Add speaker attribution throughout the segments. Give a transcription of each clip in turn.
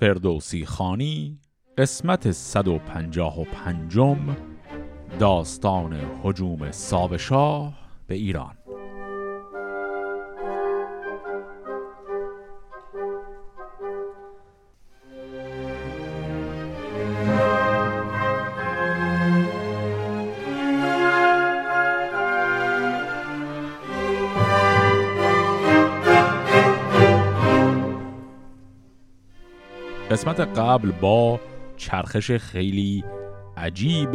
Speaker 1: فردوسی خانی قسمت 155 داستان حجوم ساوشاه به ایران. قسمت قبل با چرخش خیلی عجیب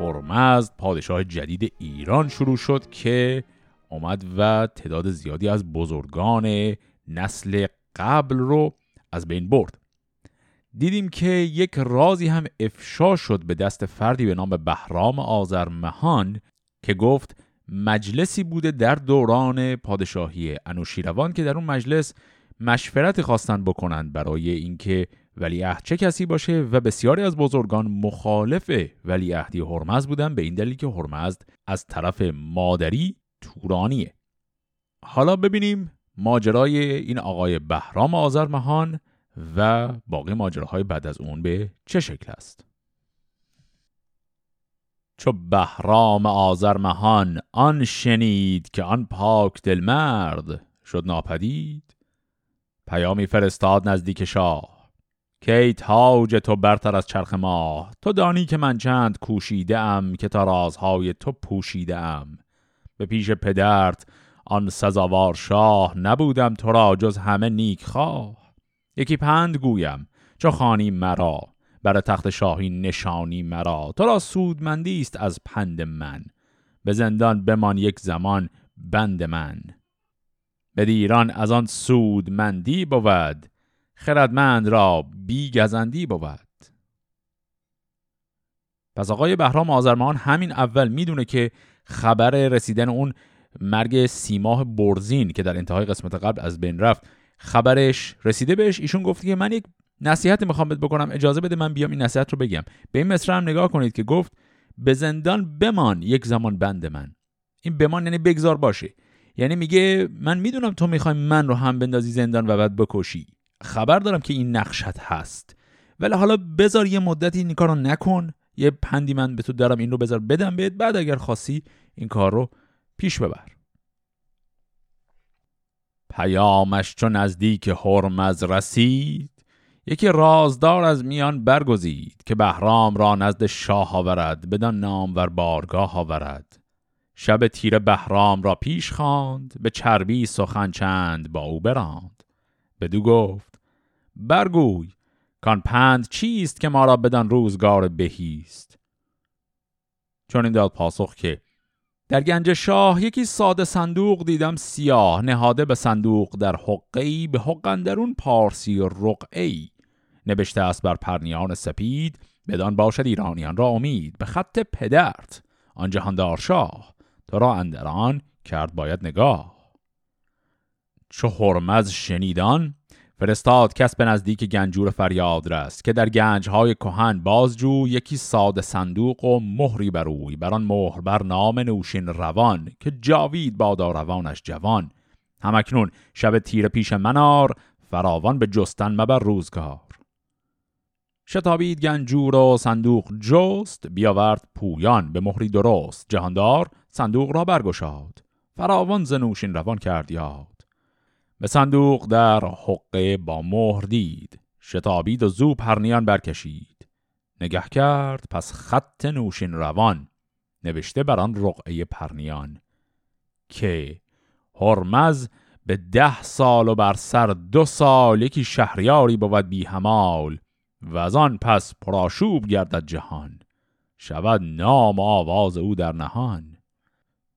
Speaker 1: هرمزد پادشاه جدید ایران شروع شد که آمد و تعداد زیادی از بزرگان نسل قبل رو از بین برد. دیدیم که یک رازی هم افشا شد به دست فردی به نام بهرام آذرمهان که گفت مجلسی بوده در دوران پادشاهی انوشیروان که در اون مجلس مشورت خواستن بکنند برای اینکه ولیعهد چه کسی باشه و بسیاری از بزرگان مخالف ولیعهدی هرمزد بودن به این دلیل که هرمزد از طرف مادری تورانیه. حالا ببینیم ماجرای این آقای بهرام آذرمهان و باقی ماجراهای بعد از اون به چه شکل است؟ چو بهرام آذرمهان آن شنید که آن پاک دل مرد شد ناپدید پیامی فرستاد نزدیک شاه. که ای تاج تو برتر از چرخ ماه تو دانی که من چند کوشیده ام که تا رازهای تو پوشیده ام به پیش پدرت آن سزاوار شاه نبودم تو را جز همه نیک خواه یکی پند گویم چو خانی مرا؟ بر تخت شاهی نشانی مرا؟ تو را سودمندی است از پند من. به زندان بمان یک زمان بند من. به ایران از آن سودمندی بود خردمند را بی گزندی بود پس آقای بهرام آذرمان همین اول می‌دونه که خبر رسیدن اون مرگ سیماه برزین که در انتهای قسمت قبل از بین رفت خبرش رسیده بهش ایشون گفت که من یک نصیحت می‌خوام بهت بکنم اجازه بده من بیام این نصیحت رو بگم. به این مصر هم نگاه کنید که گفت به زندان بمان یک زمان بند من. این بمان یعنی بگذار باشه. یعنی میگه من می‌دونم تو می‌خوای من رو هم بندازی زندان و بعد بکشی. خبر دارم که این نقشت هست. ولی حالا بذار یه مدتی این کار رو نکن. یه پندی من به تو دارم این رو بذار بدم بهت. بعد اگر خاصی این کار رو پیش ببر. پیامش چون نزدیک هرمز رسید یکی رازدار از میان برگزید که بهرام را نزد شاه آورد بدان نام ور بارگاه آورد. شب تیر بهرام را پیش خواند به چربی سخن چند با او براند. بدو گفت برگوی کان پند چیست که ما را بدان روزگار بهیست. چون این داد پاسخ که در گنج شاه یکی ساده صندوق دیدم سیاه نهاده به صندوق در حقی به حق درون پارسی رقعی نبشته است بر پرنیان سپید بدان باشد ایرانیان را امید. به خط پدرت آن جهاندار شاه تو را اندران کرد باید نگاه. چو هرمز شنیدان فرستاد کس به نزدیک گنجور فریاد رست که در گنجهای کهن بازجو یکی ساده صندوق و مهری بر اوی. بر آن مهر بر نام نوشین روان که جاوید بادا روانش جوان. همکنون شب تیر پیش منار فراوان به جستن مبر روزگار. شتابید گنجور و صندوق جست بیاورد پویان به مهری درست. جهاندار صندوق را برگشاد. فراوان زنوشین روان کرد یاد. به صندوق در حقه با مهر دید. شتابید و زو پرنیان برکشید. نگه کرد پس خط نوشین روان. نوشته بر آن رقعه پرنیان. که هرمز به ده سال و بر سر دو سال یکی شهریاری بود بی همال و از آن پس پراشوب گردد جهان. شود نام آواز او در نهان.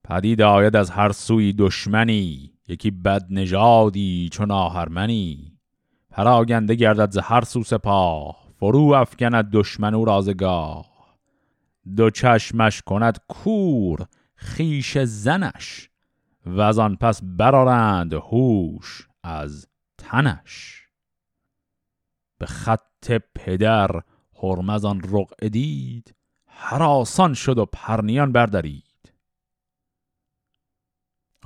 Speaker 1: پدید آید از هر سوی دشمنی. یکی بد نژادی چون آهرمنی. پراگنده گردد ز هر سو سپاه فرو افکند دشمن و رازگاه دو چشمش کند کور خیش زنش و از آن پس برارند هوش از تنش. به خط پدر هرمزان رقع دید حراسان شد و پرنیان بردارید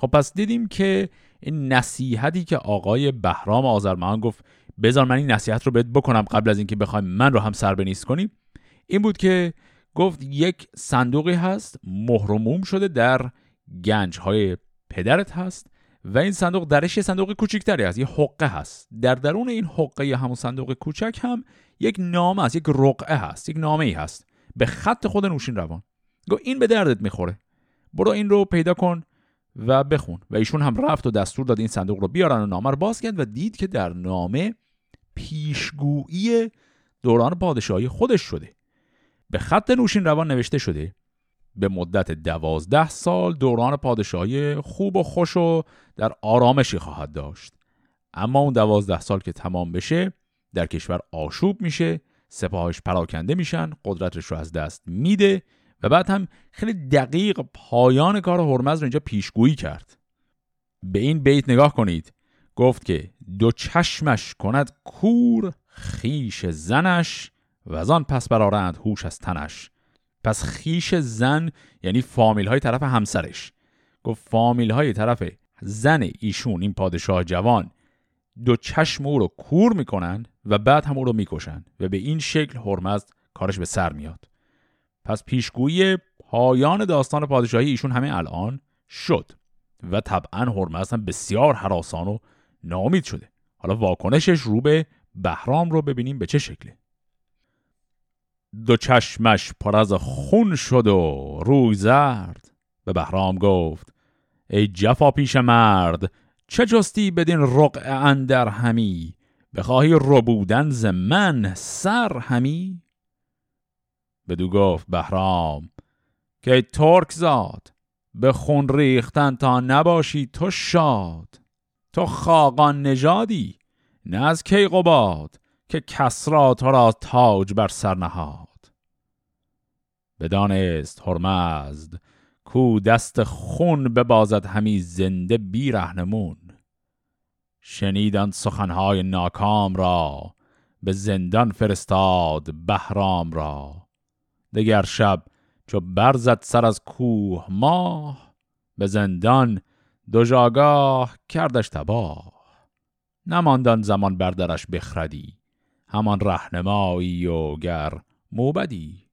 Speaker 1: خب پس دیدیم که این نصیحتی که آقای بهرام آذرمان گفت بذار من این نصیحت رو بهت بکنم قبل از اینکه بخوایم من رو هم سر بنیست کنیم این بود که گفت یک صندوقی هست مهرموم شده در گنج های پدرت هست و این صندوق درش یه صندوق کوچیکتری هست یه حقه هست. در درون این حقه همون صندوق کوچک هم یک نامه است یک رقعه هست یک نامه ای هست. به خط خود نوشین روان. گو این به دردت می‌خوره. برو این رو پیدا کن و بخون. و ایشون هم رفت و دستور داد این صندوق رو بیارن و نامه رو باز کرد و دید که در نامه پیشگویی دوران پادشاهی خودش شده. به خط نوشین روان نوشته شده به مدت دوازده سال دوران پادشاهی خوب و خوش و در آرامشی خواهد داشت. اما اون دوازده سال که تمام بشه در کشور آشوب میشه سپاهش پراکنده میشن قدرتش رو از دست میده و بعد هم خیلی دقیق پایان کار هرمز رو اینجا پیشگویی کرد. به این بیت نگاه کنید. گفت که دو چشمش کند کور خیش زنش و از آن پس برارند هوش از تنش. پس خیش زن یعنی فامیل های طرف همسرش. گفت فامیل های طرف زن ایشون این پادشاه جوان دو چشم او رو کور می‌کنن و بعد هم او رو می‌کشن و به این شکل هرمزد کارش به سر میاد. پس پیشگویی پایان داستان پادشاهی ایشون همه الان شد و طبعا هرمزد هم بسیار حراسان و نامید شده. حالا واکنشش رو به بهرام رو ببینیم به چه شکله دو چشمش پر از خون شد و روی زرد. به بهرام گفت ای جفا پیش مرد چه جستی بدین رقع اندر همی؟ بخواهی ربودن ز من سر همی؟ بدو گفت بهرام که ترک زاد به خون ریختن تا نباشی تو شاد. تو خاقان نژادی نه از کیقوباد که کسرا تو را تاج بر سر نهاد. بدانست هرمزد کو دست خون ببازد همی زنده بی رهنمون. شنیدن سخنهای ناکام را به زندان فرستاد بهرام را. دگر شب چو برزد سر از کوه ماه به زندان دو جاگاه کردش تباه. نماندان زمان بردرش بخردی همان رهنمایی و گر موبدی.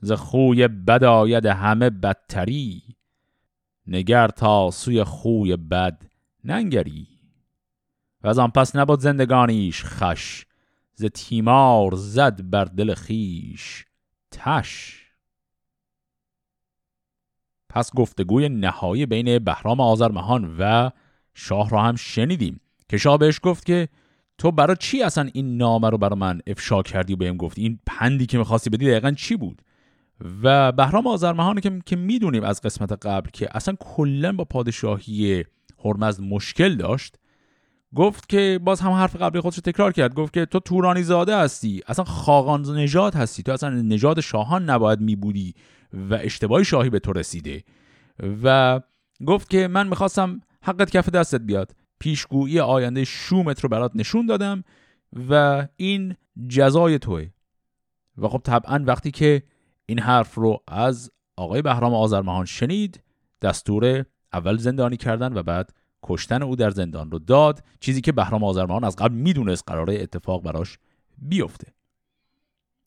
Speaker 1: ز خوی بد آید همه بدتری نگر تا سوی خوی بد ننگری. و از آن پس نبود زندگانیش خش ز تیمار زد بر دل خیش تش. پس گفتگوی نهایی بین بهرام آذرمهان و شاه را هم شنیدیم که شاه بهش گفت که تو برای چی اصلا این نامه رو برای من افشا کردی و بهم گفتی؟ این پندی که می‌خواستی بدی دقیقا چی بود؟ و بهرام آذرمهان که که می‌دونیم از قسمت قبل که اصلا کلا با پادشاهی هرمزد مشکل داشت گفت که باز هم حرف قبلی خودش تکرار کرد. گفت که تو تورانی زاده هستی. اصلا خاقان نژاد هستی. تو اصلا نژاد شاهان نباید میبودی و اشتباهی شاهی به تو رسیده. و گفت که من می‌خواستم حقت کف دستت بیاد. پیشگویی آینده شومت رو برات نشون دادم و این جزای توه. و خب طبعا وقتی که این حرف رو از آقای بهرام آذرمهان شنید دستور اول زندانی کردن و بعد کشتن او در زندان رو داد چیزی که بهرام آذرمهان از قبل می‌دونست قراره اتفاق براش بیفته.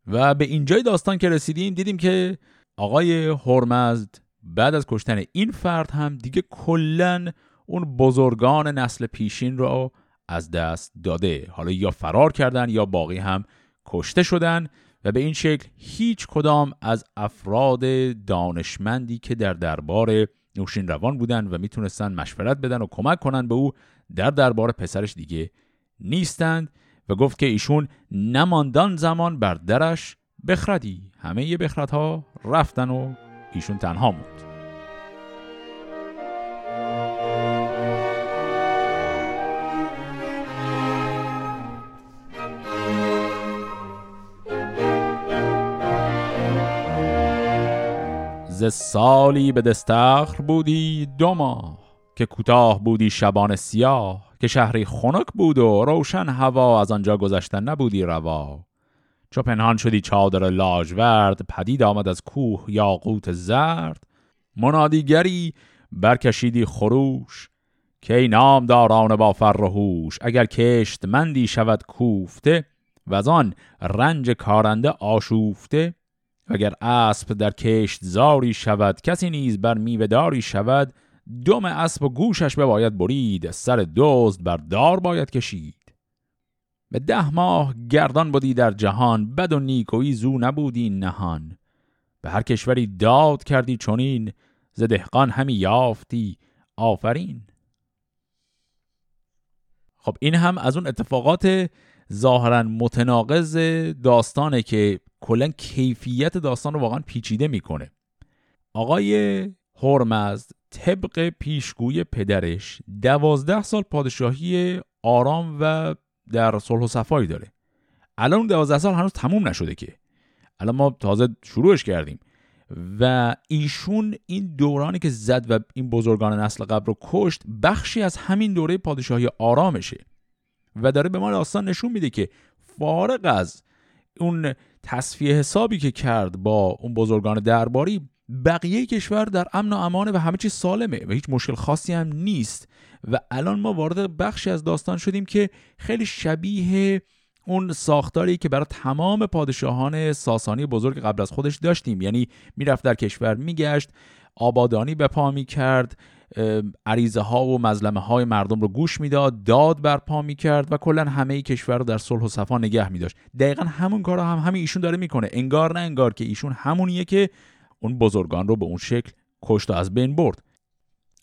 Speaker 1: و به اینجای داستان که رسیدیم دیدیم که آقای هرمزد بعد از کشتن این فرد هم دیگه کلا اون بزرگان نسل پیشین رو از دست داده. حالا یا فرار کردن یا باقی هم کشته شدن و به این شکل هیچ کدام از افراد دانشمندی که در دربار نوشین روان بودن و می‌تونستن مشورت بدن و کمک کنن به او در دربار پسرش دیگه نیستند و گفت که ایشون نماندان زمان بر درش بخردی. همه بخردها رفتن و ایشون تنها موند. ز سالی به دستخر بودی دو ماه که کوتاه بودی شبان سیاه که شهری خنک بود و روشن هوا از آنجا گذشتن نبودی روا. چو پنهان شدی چادر لاجورد پدید آمد از کوه یاقوت زرد. منادیگری برکشیدی خروش که نام داران با فر و اگر کشت مندی شود کوفته و آن رنج کارنده آشوفته. اگر اسب در کشت زاری شود کسی نیز بر میوهداری شود دم اسب و گوشش باید برید سر دزد بر دار باید کشید. به ده ماه گردان بودی در جهان بد و نیکویی زو نبودی نهان. به هر کشوری داد کردی چونین ز دهقان همی یافتی آفرین. خب این هم از اون اتفاقات ظاهرا متناقض داستانه که کلا کیفیت داستان رو واقعا پیچیده می‌کنه. آقای هرمزد طبق پیشگوی پدرش دوازده سال پادشاهی آرام و در صلح و صفایی داره. الان اون دوازده سال هنوز تموم نشده که. الان ما تازه شروعش کردیم. و ایشون این دورانی که زد و این بزرگان نسل قبل رو کشت بخشی از همین دوره پادشاهی آرامشه. و داره به ما داستان نشون میده که فارغ از اون تصفیه حسابی که کرد با اون بزرگان درباری بقیه کشور در امن و امانه و همه چیز سالمه و هیچ مشکل خاصی هم نیست. و الان ما وارد بخشی از داستان شدیم که خیلی شبیه اون ساختاری که برای تمام پادشاهان ساسانی بزرگ قبل از خودش داشتیم. یعنی می‌رفت در کشور میگشت آبادانی به پا می‌کرد عریضه ها و مظلمه های مردم رو گوش می‌داد داد برپا می‌کرد و کلا همه کشور رو در صلح و صفا نگه میداشت. دقیقا همون کار هم همین ایشون داره می‌کنه. انگار نه انگار که ایشون همونیه که اون بزرگان رو به اون شکل کشت و از بین برد.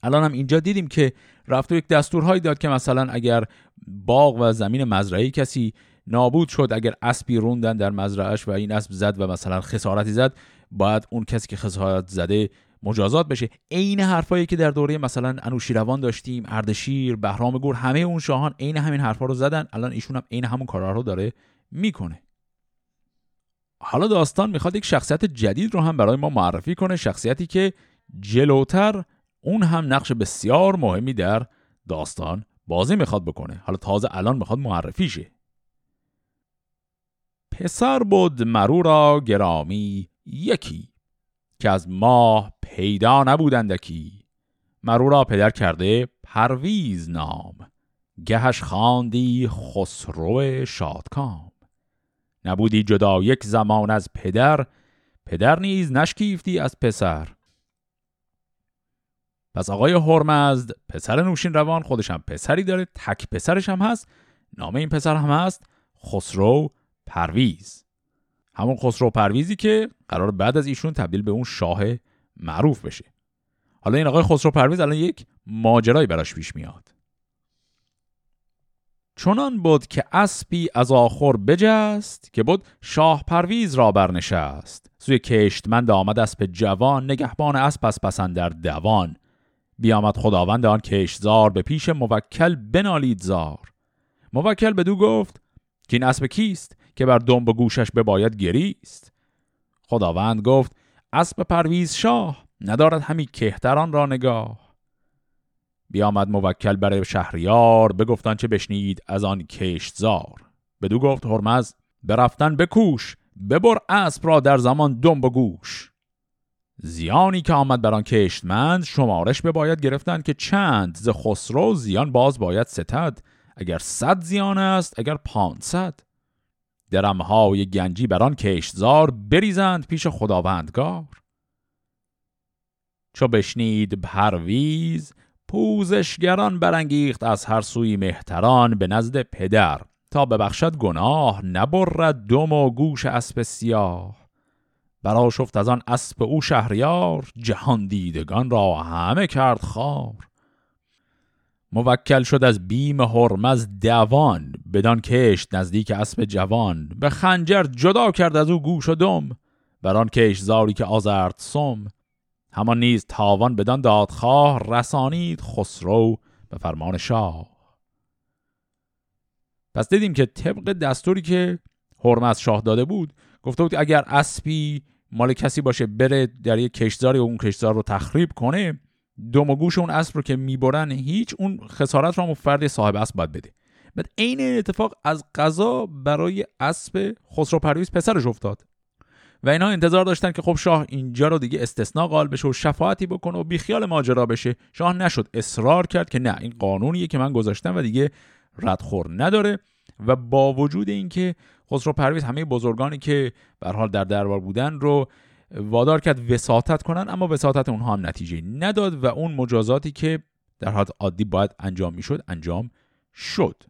Speaker 1: الان هم اینجا دیدیم که رفت و یک دستورهایی داد که مثلا اگر باغ و زمین مزرعه کسی نابود شد اگر اسبی روندن در مزرعهش و این اسب زد و مثلا خسارتی زد باید اون کسی که خسارت زده مجازات بشه. عین حرفایی که در دوره مثلا انوشیروان داشتیم اردشیر بهرام گور همه اون شاهان عین همین حرفا رو زدن. الان ایشون هم عین همون کارا رو داره می‌کنه. حالا داستان می‌خواد یک شخصیت جدید رو هم برای ما معرفی کنه شخصیتی که جلوتر اون هم نقش بسیار مهمی در داستان بازی می‌خواد بکنه. حالا تازه الان می‌خواد معرفی شه. پسر بود مرو را گرامی یکی. که از ماه پیدا نبودندکی مرو را پدر کرده پرویز نام. گهش خواندی خسرو شادکام. نبودی جدا یک زمان از پدر پدر نیز نشکیفتی از پسر. پس آقای هرمزد پسر نوشین روان خودش هم پسری داره تک پسرش هم هست نام این پسر هم هست خسرو پرویز. همون خسرو پرویزی که قرار بعد از ایشون تبدیل به اون شاه معروف بشه. حالا این آقای خسرو پرویز الان یک ماجرایی براش پیش میاد. چنان بود که اسبی از آخر بجست که بود شاه پرویز را برنشست. سوی کشتمند آمد اسب جوان نگهبان اسب پس پسند در دوان. بیامد خداوند آن کشزار به پیش موکل بنالید زار. موکل به دو گفت که این اسب کیست؟ که بر دنب گوشش به باید گریست. خداوند گفت اسب پرویز شاه ندارد همی کهتران را نگاه. بیامد موکل بر شهریار بگفتن چه بشنید از آن کشتزار بدو گفت هرمز برفتن بکوش ببر اسب را در زمان دنب و گوش. زیانی که آمد بر آن کشتمند شمارش به باید گرفتن که چند ز خسرو زیان باز باید ستد. اگر صد زیان است اگر پانصد. درمهای گنجی بر آن کشتزار بریزند پیش خداوندگار. چو بشنید پرویز پوزشگران برانگیخت از هر سوی مهتران به نزد پدر تا ببخشد گناه نبرد دم و گوش اسب سیاه. شفت از آن اسب او شهریار جهان دیدگان را همه کرد خار. موکل شد از بیم هرمز دوان بدان کشت نزدیک اسب جوان. به خنجر جدا کرد از او گوش و دم بران کش زاری که آزرد سم. همان نیز تاوان بدان دادخواه رسانید خسرو به فرمان شاه. پس دیدیم که طبق دستوری که هرمز شاه داده بود گفته بود اگر اسبی مال کسی باشه بره در یک کشزاری و اون کشزار رو تخریب کنه دم و گوش اون اسب رو که می‌برن هیچ اون خسارت رو هم فرد صاحب اسب باید بده. بعد عین این اتفاق از قضا برای اسب خسرو پرویز پسرش افتاد. و اینا انتظار داشتن که خب شاه اینجا رو دیگه استثناء قال بشه و شفاعتی بکنه و بیخیال ماجرا بشه. شاه نشد اصرار کرد که نه این قانونیه که من گذاشتم و دیگه ردخور نداره. و با وجود اینکه خسرو پرویز همه بزرگانی که به حال در دربار بودن رو وادار کرد وساطت کنن اما وساطت اونها هم نتیجه نداد و اون مجازاتی که در حالت عادی باید انجام می‌شد انجام شد.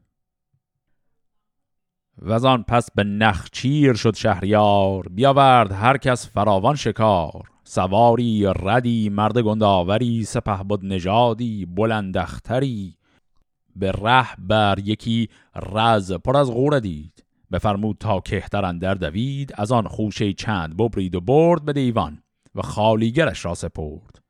Speaker 1: و آن پس به نخچیر شد شهریار بیاورد هر کس فراوان شکار. سواری ردی مرد گنداوری سپه بود نژادی بلندختری به ره بر یکی رز پر از غوره دید. بفرمود تا کهتر اندر دوید از آن خوشه چند ببرید و برد به دیوان و خالیگرش را سپرد.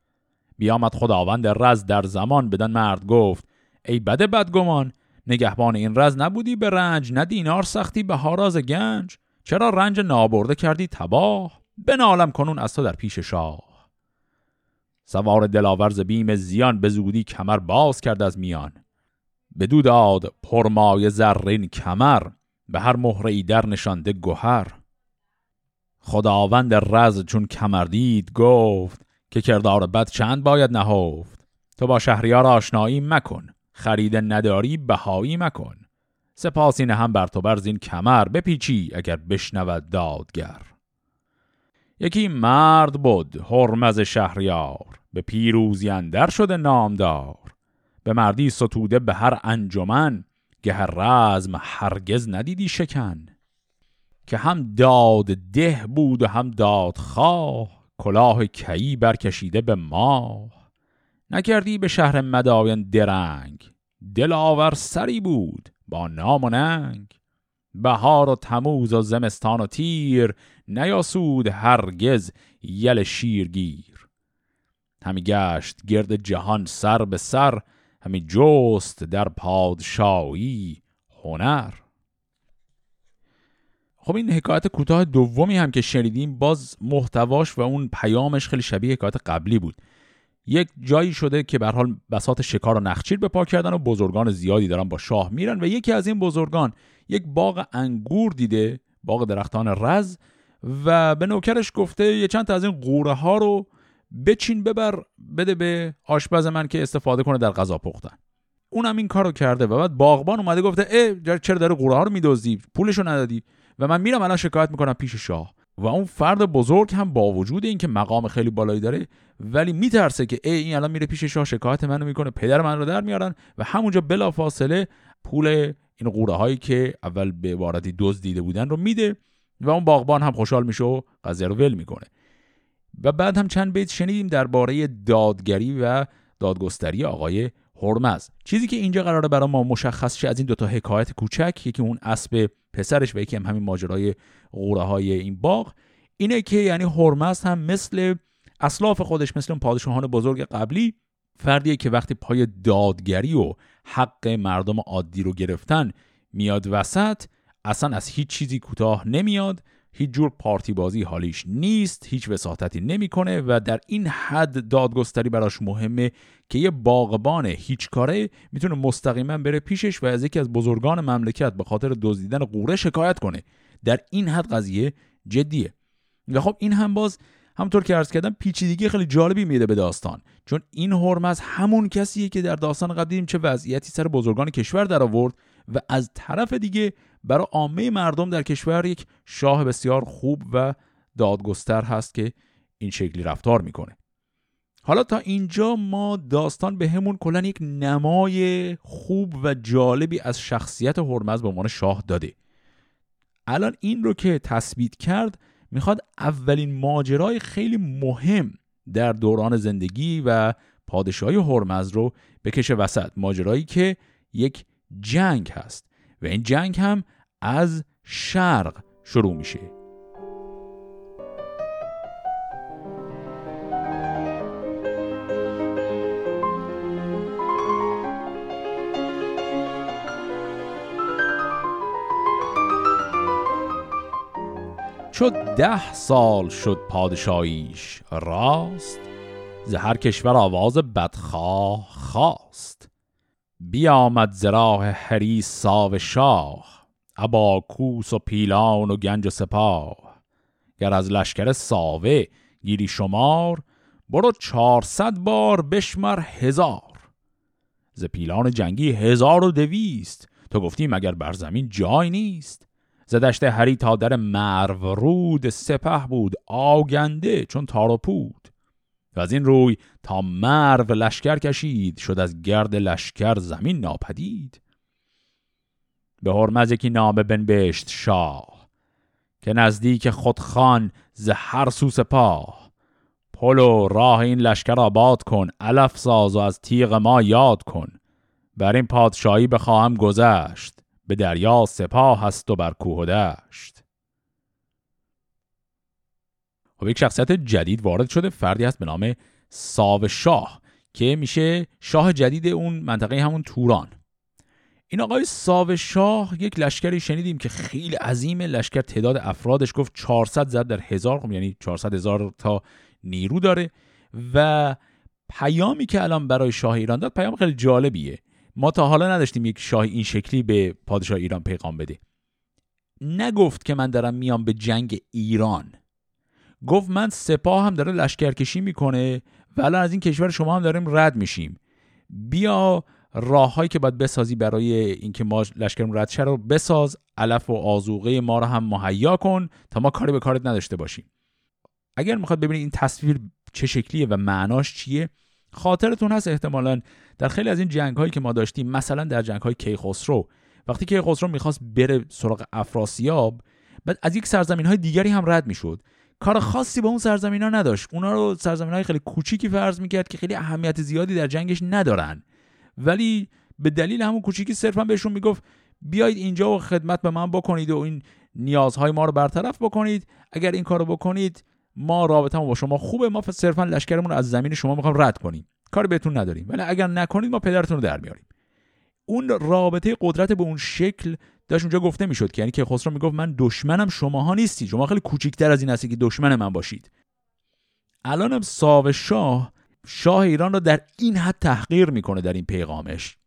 Speaker 1: بیامد خداوند رز در زمان بدن مرد گفت ای بده بدگمان نگهبان این رز نبودی به رنج نه دینار سختی به هاراز گنج. چرا رنج نابرده کردی تباه؟ بنالم کنون از تو در پیش شاه. سوار دلاورز بیم زیان به زودی کمر باز کرد از میان. بدو داد پرمای زرین کمر به هر مهره ای در نشانده گوهر خداوند رز چون کمر دید گفت که کردار بد چند باید نهفت. تو با شهریار آشنایی مکن خرید نداری بهایی مکن. سپاسی هم بر تو برزین کمر بپیچی اگر بشنود دادگر. یکی مرد بود هرمز شهریار به پیروزی اندر شده نامدار. به مردی ستوده به هر انجمن گه رزم هرگز ندیدی شکن که هم داد ده بود و هم داد خواه کلاه کیی برکشیده به ماه. نکردی به شهر مداین درنگ دلاور سری بود با نام و ننگ. بهار و تموز و زمستان و تیر نیاسود هرگز یل شیرگیر. همی گشت گرد جهان سر به سر همی جست در پادشاهی هنر. خب این حکایت کوتاه دومی هم که شنیدیم باز محتواش و اون پیامش خیلی شبیه حکایت قبلی بود. یک جایی شده که به حال بساط شکار و نخچیر به پا کردن و بزرگان زیادی دارن با شاه میرن و یکی از این بزرگان یک باغ انگور دیده باغ درختان رز و به نوکرش گفته یه چند تا از این قوره ها رو بچین ببر بده به آشپز من که استفاده کنه در غذا پختن. اونم این کارو کرده و بعد باغبان اومده گفته ای چرا داره قوره ها رو میدزدی؟ پولشو ندادی. و من میرم الان شکایت می‌کنم پیش شاه. و اون فرد بزرگ هم با وجود اینکه مقام خیلی بالایی داره ولی میترسه که ای این الان میره پیش شاه شکایت منو می‌کنه پدر من رو در میارن. و همونجا بلا فاصله پول این قوره هایی که اول به عبارتی دزد دیده بودن رو میده و اون باغبان هم خوشحال میشه و قضیه رو ول می‌کنه. و بعد هم چند بیت شنیدیم درباره دادگری و دادگستری آقای هرمز. چیزی که اینجا قراره برای ما مشخص شه از این دوتا حکایت کوچک یکی اون اسب پسرش و یکی هم همین ماجرای غوره های این باغ. اینه که یعنی هرمز هم مثل اسلاف خودش مثل اون پادشاهان بزرگ قبلی فردیه که وقتی پای دادگری و حق مردم عادی رو گرفتن میاد وسط اصلا از هیچ چیزی کوتاه نمیاد هیچ جور پارتی بازی حالیش نیست هیچ وساطتی نمی‌کنه و در این حد دادگستری براش مهمه که یه باغبان هیچ کاره می‌تونه مستقیما بره پیشش و از یکی از بزرگان مملکت به خاطر دزدیدن قوره شکایت کنه. در این حد قضیه جدیه. و خب این هم باز همطور که عرض کردم پیچیدگی خیلی جالبی میده به داستان. چون این هرمز همون کسیه که در داستان قبل دیدیم چه وضعیتی سر بزرگان کشور در آورد و از طرف دیگه برای عامه مردم در کشور یک شاه بسیار خوب و دادگستر هست که این شکلی رفتار می‌کنه. حالا تا اینجا ما داستان به همون کلن یک نمای خوب و جالبی از شخصیت هرمز به عنوان شاه داده. الان این رو که تثبیت کرد می‌خواد اولین ماجرای خیلی مهم در دوران زندگی و پادشاهی هرمز رو بکشه وسط. ماجرایی که یک جنگ هست و این جنگ هم از شرق شروع میشه. چو ده سال شد پادشاهیش راست زهر کشور آواز بدخواه خواست. بیامد زراح هری ساو شاه ابا کوس و پیلان و گنج و سپاه. گر از لشکر ساوه گیری شمار برو چهارصد بار بشمر هزار. ز پیلان جنگی هزار و دویست تو گفتی مگر بر زمین جای نیست. ز دشت هری تا در مرو رود سپه بود آگنده چون تار و پود. و از این روی تا مرو لشکر کشید شد از گرد لشکر زمین ناپدید. به هرمز یکی نامه بنبشت شاه که نزدیک خودخان ز هر سو سپاه. پل راه این لشکر آباد کن علف ساز و از تیغ ما یاد کن. بر این پادشاهی بخواهم گذشت به دریا سپاه هست و بر کوه دشت. خب یک شخصیت جدید وارد شده فردی هست به نام ساو شاه که میشه شاه جدید اون منطقه همون توران. این آقای ساو شاه یک لشکری شنیدیم که خیلی عظیم لشکر تعداد افرادش گفت 400 زد در هزار خب یعنی 400 هزار تا نیرو داره. و پیامی که الان برای شاه ایران داد پیام خیلی جالبیه. ما تا حالا نداشتیم یک شاه این شکلی به پادشاه ایران پیغام بده. نگفت که من دارم میام به جنگ ایران. گفت من سپاه هم داره لشکرکشی می‌کنه و الان از این کشور شما هم داریم رد میشیم. بیا راههایی که باید بسازی برای اینکه ما لشکرمون رد شه رو بساز. علف و آزوقه ما رو هم مهیا کن تا ما کاری به کارت نداشته باشیم. اگر می‌خواد ببینید این تصویر چه شکلیه و معناش چیه خاطرتون هست احتمالا در خیلی از این جنگ هایی که ما داشتیم مثلا در جنگ های کیخسرو. وقتی کیخسرو می‌خواست بره سراغ افراسیاب بعد از یک سرزمین های دیگری هم رد می‌شد. کار خاصی با اون سرزمین ها نداشت. اونا رو سرزمین های خیلی کوچیکی فرض می‌کرد که خیلی اهمیت زیادی در جنگش ندارن. ولی به دلیل همون کوچیکی صرفا بهشون می‌گفت بیایید اینجا و خدمت به من بکنید و این نیازهای ما رو برطرف بکنید. اگر این کارو بکنید ما رابطه با شما خوبه. ما صرفا لشکرمون رو از زمین شما می‌خوام رد کنیم. کاری بهتون نداریم. ولی اگر نکنید ما پدرتون رو در میاریم. اون رابطه قدرت به اون شکل داشت اونجا گفته می‌شد که یعنی که خسرو می‌گفت من دشمنم شماها نیستید شما خیلی کوچیکتر از این هستی که دشمن من باشید. الانم ساو شاه شاه ایران رو در این حد تحقیر می‌کنه در این پیغامش.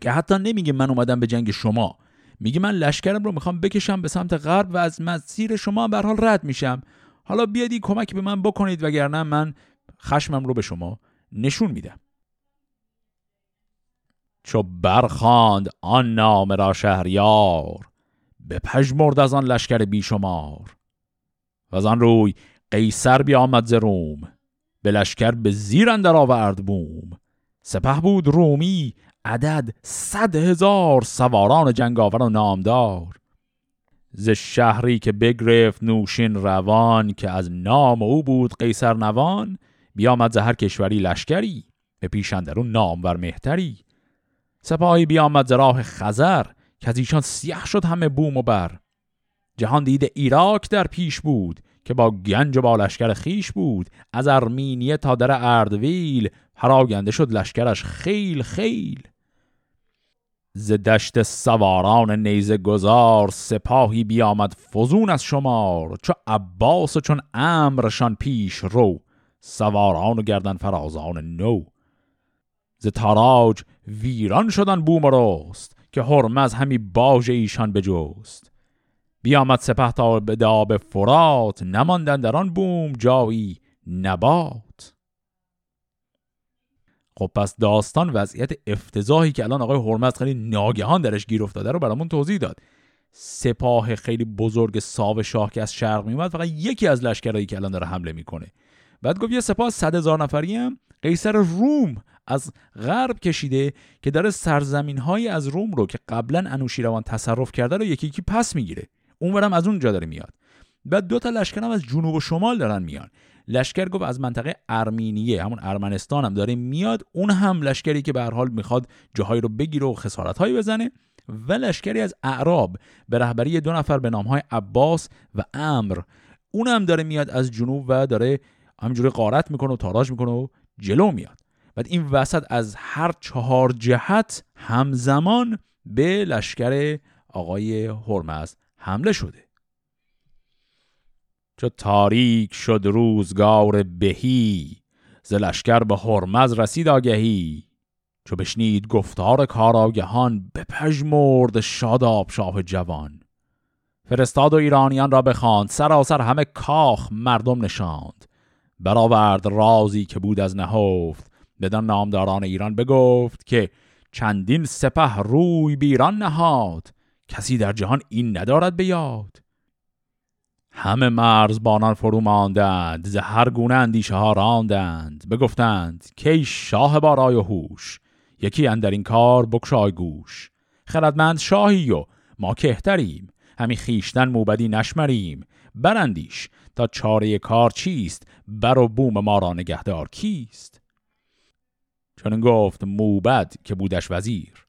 Speaker 1: که حتی نمیگه من اومدم به جنگ شما. میگه من لشکرم رو می‌خوام بکشم به سمت غرب و از مسیر شما به حال رد میشم. حالا بیادی کمک به من بکنید وگرنه من خشمم رو به شما نشون میدم. چو برخاند آن نام را شهریار به پژمرد از آن لشکر بیشمار. و از آن روی قیصر بیامد ز روم به لشکر به زیر اندر آورد بوم. سپه بود رومی عدد صد هزار سواران جنگاور و نامدار. ز شهری که بگرفت نوشین روان که از نام او بود قیصر نوان بیامد هر کشوری لشکری به پیشندرون نامور مهتری. سپاهی بیامد ز راه خزر که از ایشان سیاه شد همه بوم و بر. جهان دیده ایراک در پیش بود که با گنج و با لشکر خیش بود. از ارمینیه تا در اردویل پراگنده شد لشکرش خیل خیل. ز دشت سواران نیزه گذار سپاهی بیامد فزون از شمار چو عباس و چون امرشان پیش رو. سواران و گردن فرازان نو. ز تاراج ویران شدن بوم و رست که هرمز همی باج ایشان بجست. بیامد سپه تا به داب فرات نماندن در آن بوم جایی نبات. خب پس داستان وضعیت افتضاحی که الان آقای هرمز خیلی ناگهان درش گیر افتاده رو برامون توضیح داد. سپاه خیلی بزرگ ساو شاه که از شرق میومد فقط یکی از لشکرهایی که الان داره حمله می‌کنه. بعد گفت یه سپاه صد هزار نفری هم قیصر روم از غرب کشیده که داره سرزمین های از روم رو که قبلا انوشیروان تصرف کرده رو یکی یکی پس می‌گیره. اونورم از اونجا داره میاد. بعد دو تا لشکر هم از جنوب و شمال دارن میان. لشکر گفت از منطقه ارمینیه همون ارمنستان هم داره میاد. اون هم لشکری که به هر حال می‌خواد جاهایی رو بگیره و خسارت هایی بزنه. و لشکری از اعراب به رهبری دو نفر به نام های عباس و امر اون هم داره میاد از جنوب و داره همینجوری قارت می‌کنه و تاراج می‌کنه و جلو میاد. بعد این وسط از هر چهار جهت همزمان به لشکر آقای هرمز حمله شده. چو تاریک شد روزگار بهی ز لشکر به هرمز رسید آگهی. چو بشنید گفتار کاراگهان بپژمرد شاداب شاه جوان. فرستاد و ایرانیان را بخواند سراسر همه کاخ مردم نشاند. برآورد رازی که بود از نهفت بدان نامداران ایران بگفت که چندین سپه روی بیران نهاد. کسی در جهان این ندارد به یاد. همه مرزبانان فرو ماندند ز هر گونه اندیشه ها راندند. بگفتند که شاه بارای و هوش؟ یکی اندر این کار بکشای گوش. خردمند شاهی و ما کهتریم. همی خیشتن موبدی نشمریم. برندیش تا چاره کار چیست؟ بر و بوم ما را نگهدار کیست؟ چون گفت موبد که بودش وزیر.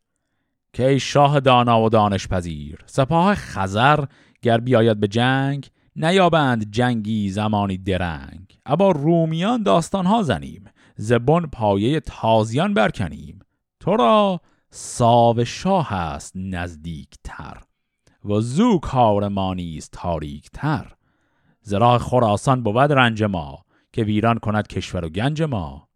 Speaker 1: که ای شاه دانا و دانش پذیر سپاه خزر گر بیاید به جنگ نیابند جنگی زمانی درنگ. ابا رومیان داستانها زنیم زبون پایه تازیان برکنیم. تو را ساو شاه است نزدیک تر و زو کار ما نیست تاریک تر زراح خراسان بود رنج ما که ویران کند کشور و گنج ما.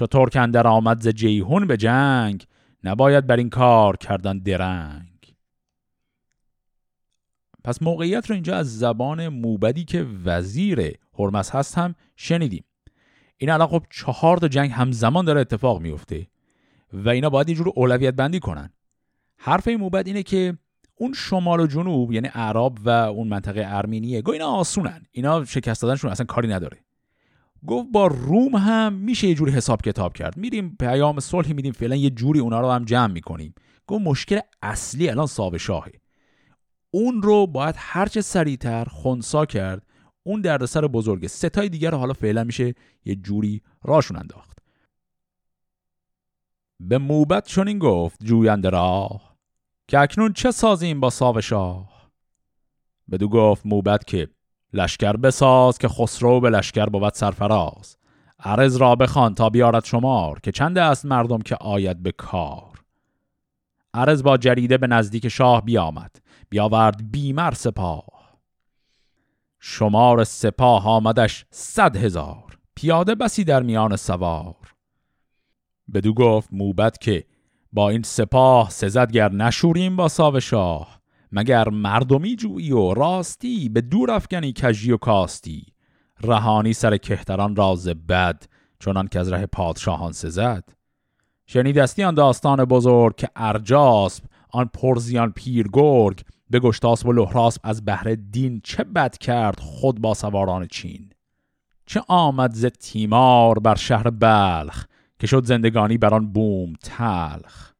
Speaker 1: چو ترکن در آمد ز جیهون به جنگ نباید بر این کار کردن درنگ. پس موقعیت رو اینجا از زبان موبدی که وزیر هرمز هست هم شنیدیم. این الان خب چهار تا جنگ همزمان داره اتفاق میفته و اینا باید یه جور اولویت بندی کنن. حرف این موبد اینه که اون شمال و جنوب یعنی عرب و اون منطقه ارمینیه گو اینا آسونن. اینا شکست دادنشون اصلا کاری نداره. گفت با روم هم میشه یه جوری حساب کتاب کرد. میریم پیام صلحی میدیم فعلا یه جوری اونا رو هم جمع می‌کنیم. گفت مشکل اصلی الان صاحب شاهه. اون رو باید هرچه سریعتر خونسا کرد اون دردسر بزرگه. ستای دیگر رو حالا فعلا میشه یه جوری راشون انداخت. به موبت چون این گفت جوینده راه که اکنون چه سازیم با ساو شاه؟ بدو گفت موبت که لشکر بساز که خسرو به لشکر بود سرفراز. عرض را بخوان تا بیارد شمار که چند است مردم که آید به کار. عرض با جریده به نزدیک شاه بیامد. بیاورد بیمر سپاه. شمار سپاه آمدش صد هزار. پیاده بسی در میان سوار. بدو گفت موبت که با این سپاه سزدگر نشوریم با ساو شاه. مگر مردمی جویی و راستی به دور افکنی کجی و کاستی؟ رهانی سر کهتران راز بد چونان که از ره پادشاهان سزد. شنیدستی آن داستان بزرگ که ارجاسب آن پرزیان پیر گرگ به گشتاسب و لحراسب از بهر دین چه بد کرد خود با سواران چین؟ چه آمد ز تیمار بر شهر بلخ که شد زندگانی بر آن بوم تلخ؟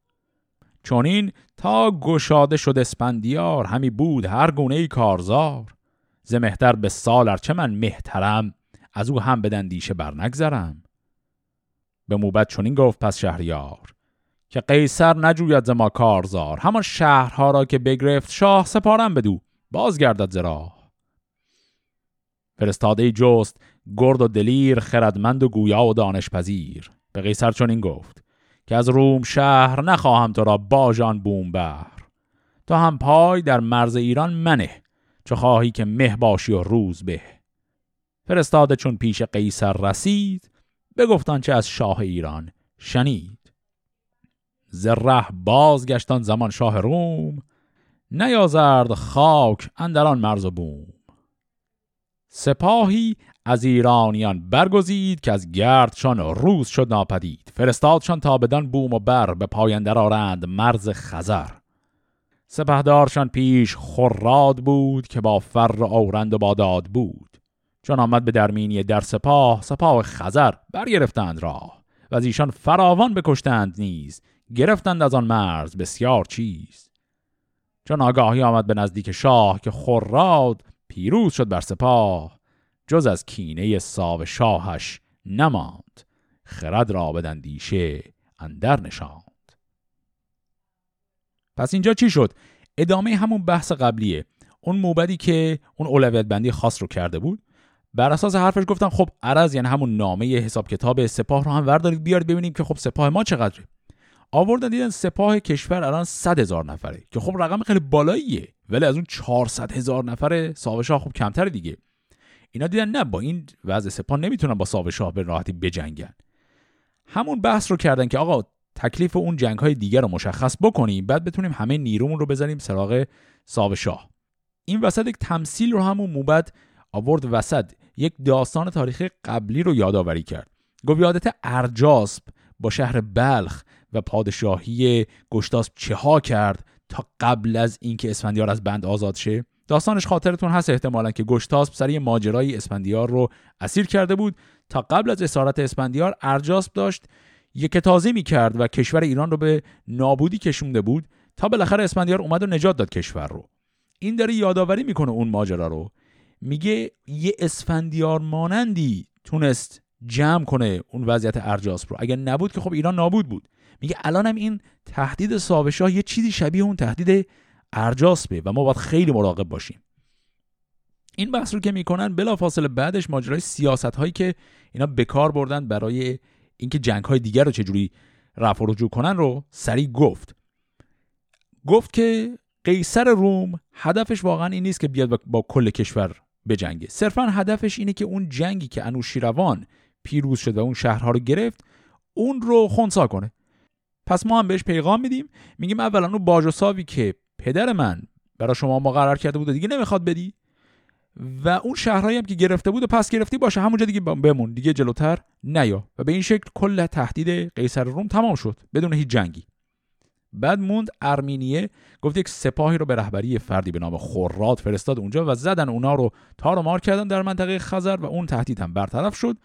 Speaker 1: چونین تا گشاده شد اسپندیار همی بود هر گونه ای کارزار. ز مهتر به سال چه من مهترم از او هم بدندیشه بر نگذرم به موبت چونین گفت پس شهریار که قیصر نجوید ز ما کارزار همان شهرها را که بگرفت شاه سپارم بدو بازگردد ز راه. فرستاده جست گرد و دلیر خردمند و گویا و دانش پذیر به قیصر چونین گفت که از روم شهر نخواهم تو را باجان بوم بر تو هم پای در مرز ایران منه چه خواهی که مه باشی و روز به. فرستاده چون پیش قیصر رسید بگفتان چه از شاه ایران شنید. زره بازگشتان زمان شاه روم نیازرد خاک اندران مرز و بوم. سپاهی از ایرانیان برگزید که از گردشان روز شد ناپدید. فرستادشان تا بدان بوم و بر به پایندر آرند مرز خزر. سپهدارشان پیش خراد بود که با فر و آورند و با داد بود. چون آمد به درمینی در سپاه سپاه خزر برگرفتند راه و از ایشان فراوان بکشتند نیز گرفتند از آن مرز بسیار چیز. چون آگاهی آمد به نزدیک شاه که خراد پیروز شد بر سپاه جز از کینه ساو شاهش نماند. خرد را بدندیشه اندر نشاند. پس اینجا چی شد؟ ادامه همون بحث قبلیه. اون موبدی که اون اولویت بندی خاص رو کرده بود. بر اساس حرفش گفتم خب عرض یعنی همون نامه حساب کتاب سپاه رو هم وردارید بیارید ببینیم که خب سپاه ما چقدره. آوردن دیدن سپاه کشور الان 100 هزار نفره که خب رقم خیلی بالاییه ولی از اون 400 هزار نفر ساوشاه خب کمتر دیگه. اینا دیدن نه با این وضع سپاه نمی‌تونن با ساوشاه به راحتی بجنگن. همون بحث رو کردن که آقا تکلیف اون جنگ های دیگر رو مشخص بکنیم بعد بتونیم همه نیرومون رو بزنیم سراغ ساوشاه این وسط یک تمثیل رو همون موبد آورد وسط یک داستان تاریخی قبلی رو یادآوری کرد. گفت یادت ارجاسب با شهر بلخ و پادشاهی گشتاسب چه ها کرد تا قبل از اینکه اسفندیار از بند آزاد شه؟ داستانش خاطرتون هست احتمالا که گشتاسب سر ماجرای اسفندیار رو اسیر کرده بود. تا قبل از اسارت اسفندیار ارجاسب داشت یک تازه می کرد و کشور ایران رو به نابودی کشونده بود تا بالاخره اسفندیار اومد و نجات داد کشور رو. این داره یادآوری می‌کنه اون ماجرا رو. میگه یه اسفندیار مانندی تونست جمع کنه اون وضعیت ارجاسپ رو. اگر نبود که خب ایران نابود بود. میگه الانم این تهدید ساوشاه یه چیزی شبیه اون تهدید ارجاسپه و ما باید خیلی مراقب باشیم. این بحث رو که می‌کنن بلافاصله بعدش ماجرای سیاست هایی که اینا به کار بردن برای اینکه جنگ های دیگر رو چجوری رفع و رجوع کنن رو سریع گفت. گفت که قیصر روم هدفش واقعا این نیست که بیاد با کل کشور بجنگه. صرفا هدفش اینه که اون جنگی که انوشیروان پیروز شد و اون شهرها رو گرفت اون رو خونسا کنه. پس ما هم بهش پیغام میدیم. میگیم اولا اون باجوساوی که پدر من برای شما مقرر کرده بود دیگه نمی‌خواد بدی. و اون شهرهایی هم که گرفته بود و پس گرفتی باشه. همونجا دیگه بمون. دیگه جلوتر نیا. و به این شکل کل تهدید قیصر روم تمام شد. بدون هیچ جنگی. بعد موند ارمینیه. گفت یک سپاهی رو به رهبری فردی به نام خورات فرستاد اونجا و زدن اونا رو تار و مار کردن در منطقه خزر و اون تهدید هم برطرف شد.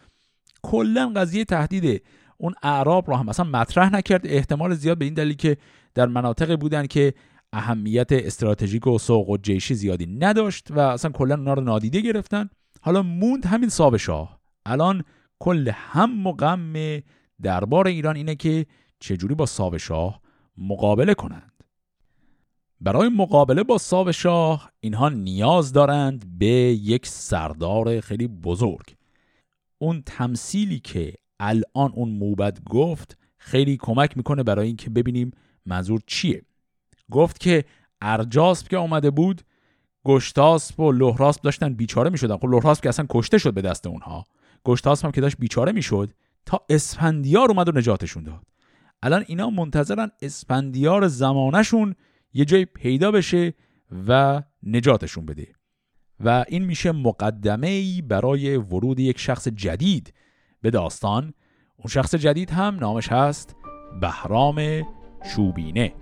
Speaker 1: کلا قضیه تهدید اون اعراب رو هم اصلا مطرح نکرد. احتمال زیاد به این دلیل که در مناطقی بودن که اهمیت استراتژیک و سوق و جیشی زیادی نداشت و اصلا کلا اونا رو نادیده گرفتن. حالا موند همین صاحب شاه. الان کل هم و غم دربار ایران اینه که چجوری با صاحب شاه مقابله کنند. برای مقابله با صاحب شاه اینها نیاز دارند به یک سردار خیلی بزرگ. اون تمثیلی که الان اون موبد گفت خیلی کمک می‌کنه برای اینکه ببینیم منظور چیه. گفت که ارجاسب که آمده بود گشتاسب و لهراسب داشتن بیچاره می‌شدن. خب لهراسب که اصلا کشته شد به دست اونها. گشتاسب هم که داشت بیچاره می‌شد تا اسفندیار اومد و نجاتشون داد. الان اینا منتظرن اسفندیار زمانشون یه جای پیدا بشه و نجاتشون بده. و این میشه مقدمه ای برای ورود یک شخص جدید به داستان. اون شخص جدید هم نامش هست بهرام چوبینه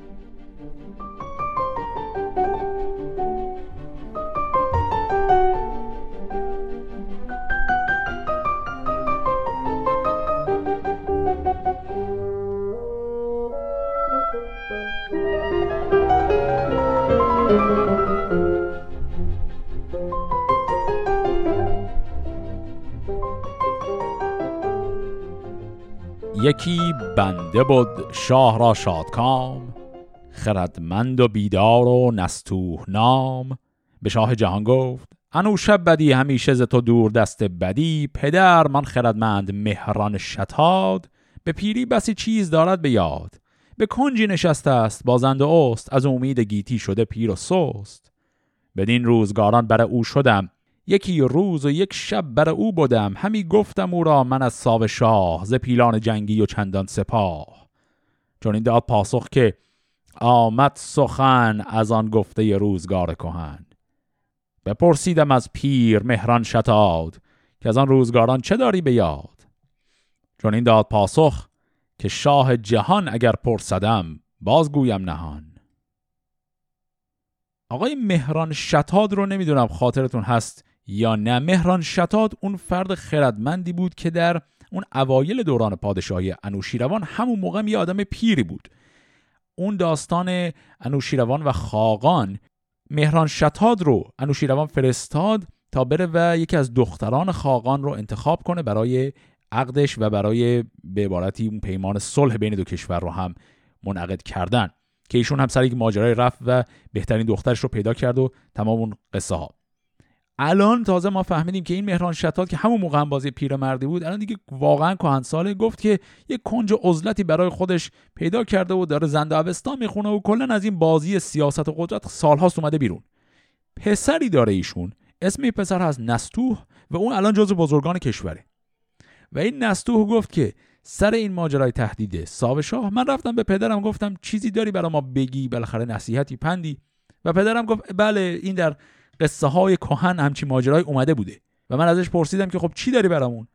Speaker 1: یکی بنده بود شاه را شادکام خردمند و بیدار و نستوه نام. به شاه جهان گفت انو شب بدی همیشه ز تو دور دست بدی پدر من خردمند مهران شتاد. به پیری بسی چیز دارد به یاد. به کنجی نشسته است بازند و است از امید گیتی شده پیر و سست. بدین روزگاران بر او شدم یکی روز و یک شب بر او بودم. همی گفتم او را من از ساو شاه ز پیلان جنگی و چندان سپاه. چون این داد پاسخ که آمد سخن از آن گفته روزگار کهن. بپرسیدم از پیر مهران شتاد که از آن روزگاران چه داری به یاد؟ چون این داد پاسخ که شاه جهان اگر پرسدم بازگویم نهان. آقای مهران شتاد رو نمی‌دونم خاطرتون هست یا نه. مهران شتاد اون فرد خردمندی بود که در اون اوایل دوران پادشاهی انوشیروان همون موقع یه آدم پیری بود. اون داستان انوشیروان و خاقان مهران شتاد رو انوشیروان فرستاد تا بره و یکی از دختران خاقان رو انتخاب کنه برای عقدش و برای به عبارتی اون پیمان صلح بین دو کشور رو هم منعقد کردن که ایشون هم سر یک ماجرای رفت و بهترین دخترش رو پیدا کرد و تمام اون قصه ها الان تازه ما فهمیدیم که این مهران شتاد که همون موقع هم بازی پیرمردی بود الان دیگه واقعا کهن ساله گفت که یک کنج عزلتی برای خودش پیدا کرده و داره زنده اوستا می‌خونه و کلا از این بازی سیاست و قدرت سالهاست اومده بیرون. پسری داره ایشون اسم این پسر هست نستوه و اون الان جز بزرگان کشوره. و این نستوه گفت که سر این ماجرای تهدیده ساو شاه من رفتم به پدرم گفتم چیزی داری برای ما بگی؟ بالاخره نصیحتی پندی. و پدرم گفت بله این در قصه های کهن همچی ماجرای اومده بوده. و من ازش پرسیدم که خب چی داری برامون؟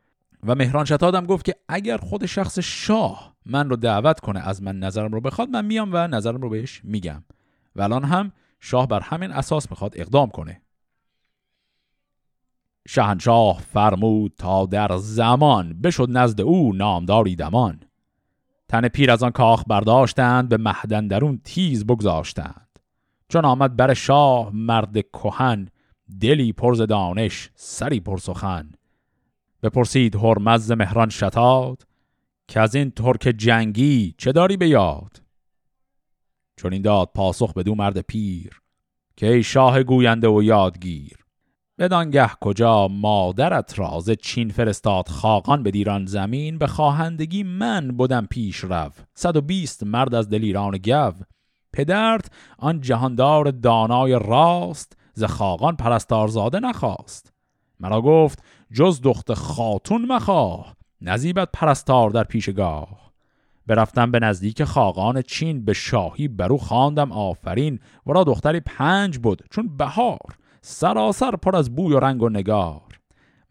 Speaker 1: و مهران شتادم گفت که اگر خود شخص شاه من رو دعوت کنه از من نظرم رو بخواد من میام و نظرم رو بهش میگم. و الان هم شاه بر همین اساس می‌خواد اقدام کنه. شهنشاه فرمود تا در زمان بشد نزد او نامداری دمان. تن پیر از آن کاخ برداشتند به محدن درون تیز بگذاشتند. چون آمد بر شاه مرد کهن دلی پرز دانش سری پر سخن. بپرسید هرمز مهران شتاد که از این ترک جنگی چه داری به یاد؟ چون این داد پاسخ به دو مرد پیر که ای شاه گوینده و یادگیر بدانگه کجا مادرت راز چین فرستاد خاقان به دیران زمین به خواهندگی من بودم پیش رو. صد و بیست مرد از دلیران گو پدرت آن جهاندار دانای راست ز خاقان پرستارزاده نخواست. مرا گفت جز دخت خاتون مخواه نزیبت پرستار در پیشگاه. برفتم به نزدیک خاقان چین به شاهی برو خواندم آفرین ورا دختری پنج بود چون بهار سراسر پر از بوی و رنگ و نگار.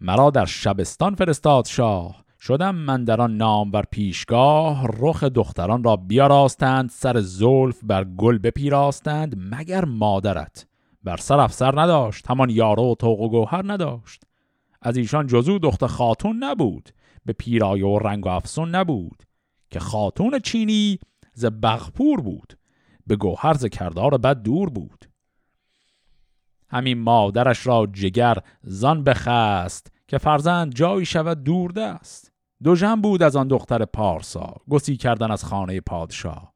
Speaker 1: مرا در شبستان فرستاد شاه شدم من در آن نام بر پیشگاه رخ دختران را بیاراستند سر زلف بر گل بپیراستند مگر مادرت بر سر افسر نداشت همان یارو و توق و گوهر نداشت. از ایشان جزو دخت خاتون نبود به پیرایه و رنگ و افسون نبود که خاتون چینی ز بغپور بود به گوهر ز کردار بد دور بود. همین مادرش را جگر زان بخست که فرزند جایی شود دور دست. دو جن بود از آن دختر پارسا گسی کردن از خانه پادشاه.